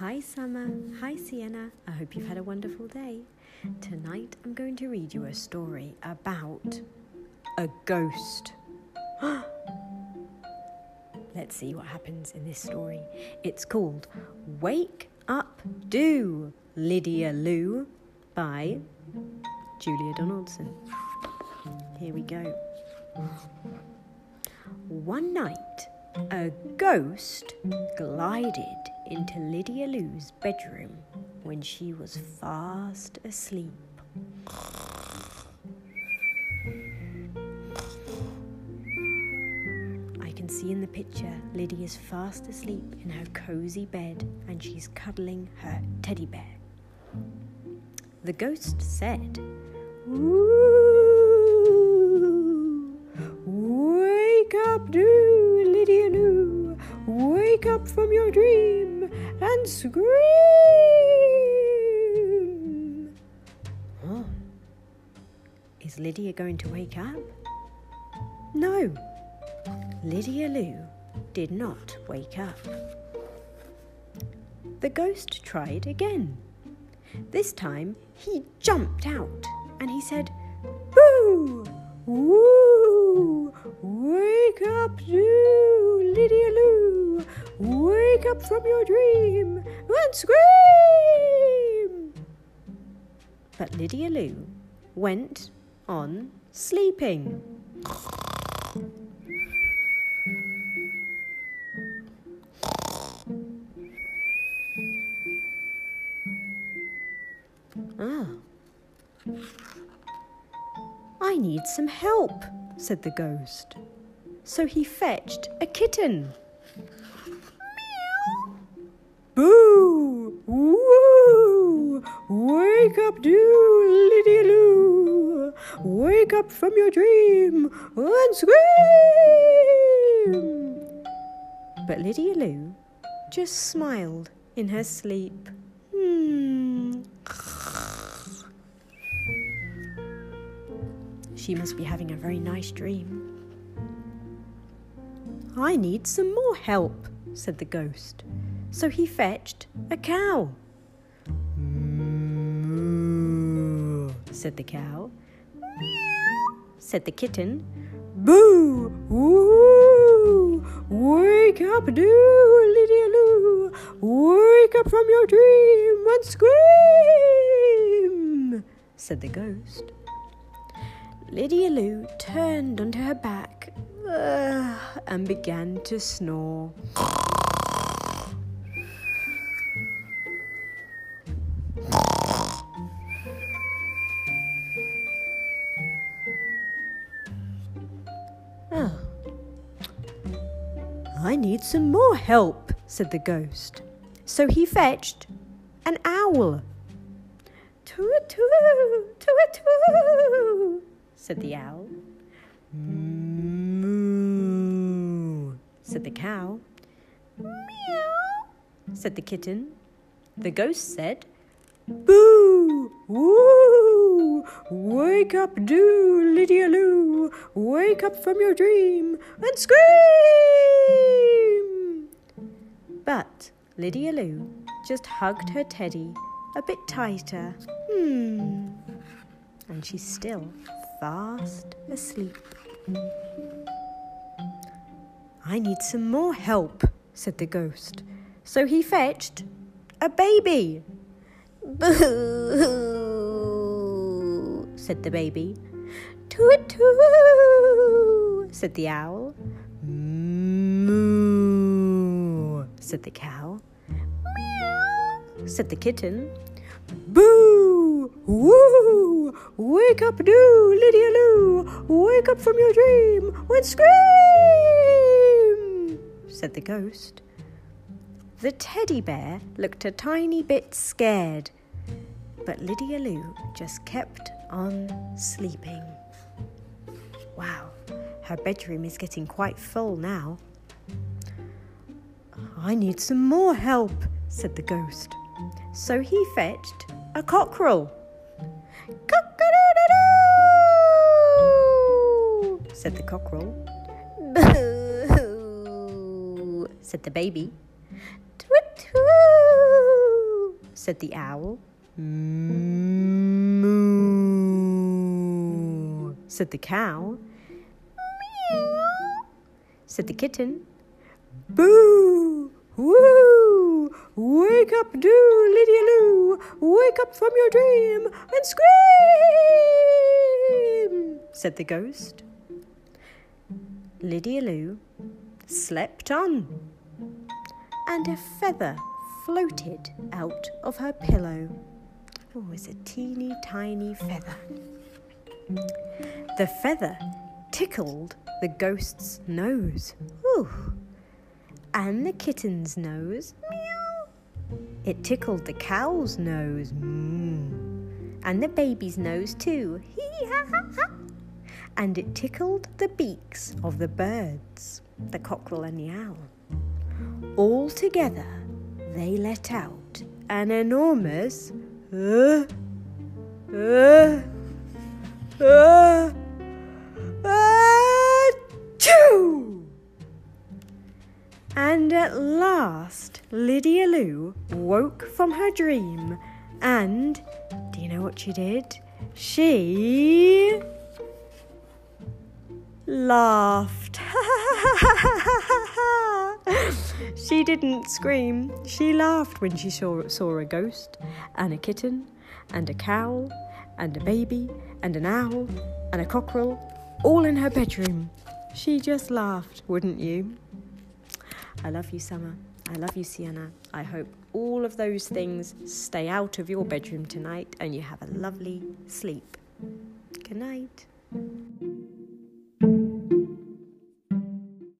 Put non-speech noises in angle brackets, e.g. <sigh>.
Hi, Summer. Hi, Sienna. I hope you've had a wonderful day. Tonight I'm going to read you a story about a ghost. <gasps> Let's see what happens in this story. It's called Wake Up Do, Lydia Lou by Julia Donaldson. Here we go. One night, a ghost glided into Lydia Lou's bedroom when she was fast asleep. I can see in the picture Lydia's fast asleep in her cozy bed and she's cuddling her teddy bear. The ghost said, Ooh, wake up, Lou. Wake up from your dream and scream. Oh. Is Lydia going to wake up? No. Lydia Lou did not wake up. The ghost tried again. This time he jumped out and he said, Boo! Woo! Wake up, do, Lydia Lou! Wake up from your dream and scream! But Lydia Lou went on sleeping. Ah. I need some help, said the ghost. So he fetched a kitten. Boo! Woo! Wake up, do, Lydia Lou! Wake up from your dream and scream! But Lydia Lou just smiled in her sleep. Hmm. She must be having a very nice dream. I need some more help, said the ghost. So he fetched a cow. Moo, said the cow. Meow, said the kitten. Boo! Woo! Wake up, do, Lydia Lou! Wake up from your dream and scream! said the ghost. Lydia Lou turned onto her back uh, and began to snore. I need some more help, said the ghost. So he fetched an owl. Toot toot, toot toot, said the owl. Moo, said the cow. Meow, said the kitten. The ghost said, Boo! Woo! Wake up, do, Lydia Lou! Wake up from your dream and scream! But Lydia Lou just hugged her teddy a bit tighter. Hmm. And she's still fast asleep. I need some more help, said the ghost. So he fetched a baby. Boo, <laughs> said the baby. Toot toot, said the owl. Said the cow. Meow, said the kitten. Boo! Woo! Wake up, do, Lydia Lou! Wake up from your dream and scream! said the ghost. The teddy bear looked a tiny bit scared, but Lydia Lou just kept on sleeping. Wow, her bedroom is getting quite full now. I need some more help, said the ghost. So he fetched a cockerel. Cock-a-doodle-doo, said the cockerel. Boo, said the baby. Toot, said the owl. Moo, said the cow. Meow, said the kitten. Boo! Woo! Wake up, do, Lydia Lou! Wake up from your dream and scream! said the ghost. Lydia Lou slept on, and a feather floated out of her pillow. Oh, it's a teeny tiny feather. The feather tickled the ghost's nose. Ooh. And the kitten's nose. Meow. It tickled the cow's nose. Mm. And the baby's nose too. Hee ha ha ha. And it tickled the beaks of the birds, the cockerel and the owl. All together, they let out an enormous uh, Woke from her dream, and do you know what she did? She laughed. <laughs> she didn't scream. She laughed when she saw, saw a ghost, and a kitten, and a cow, and a baby, and an owl, and a cockerel, all in her bedroom. She just laughed, wouldn't you? I love you, Summer. I love you, Sienna. I hope all of those things stay out of your bedroom tonight and you have a lovely sleep. Good night.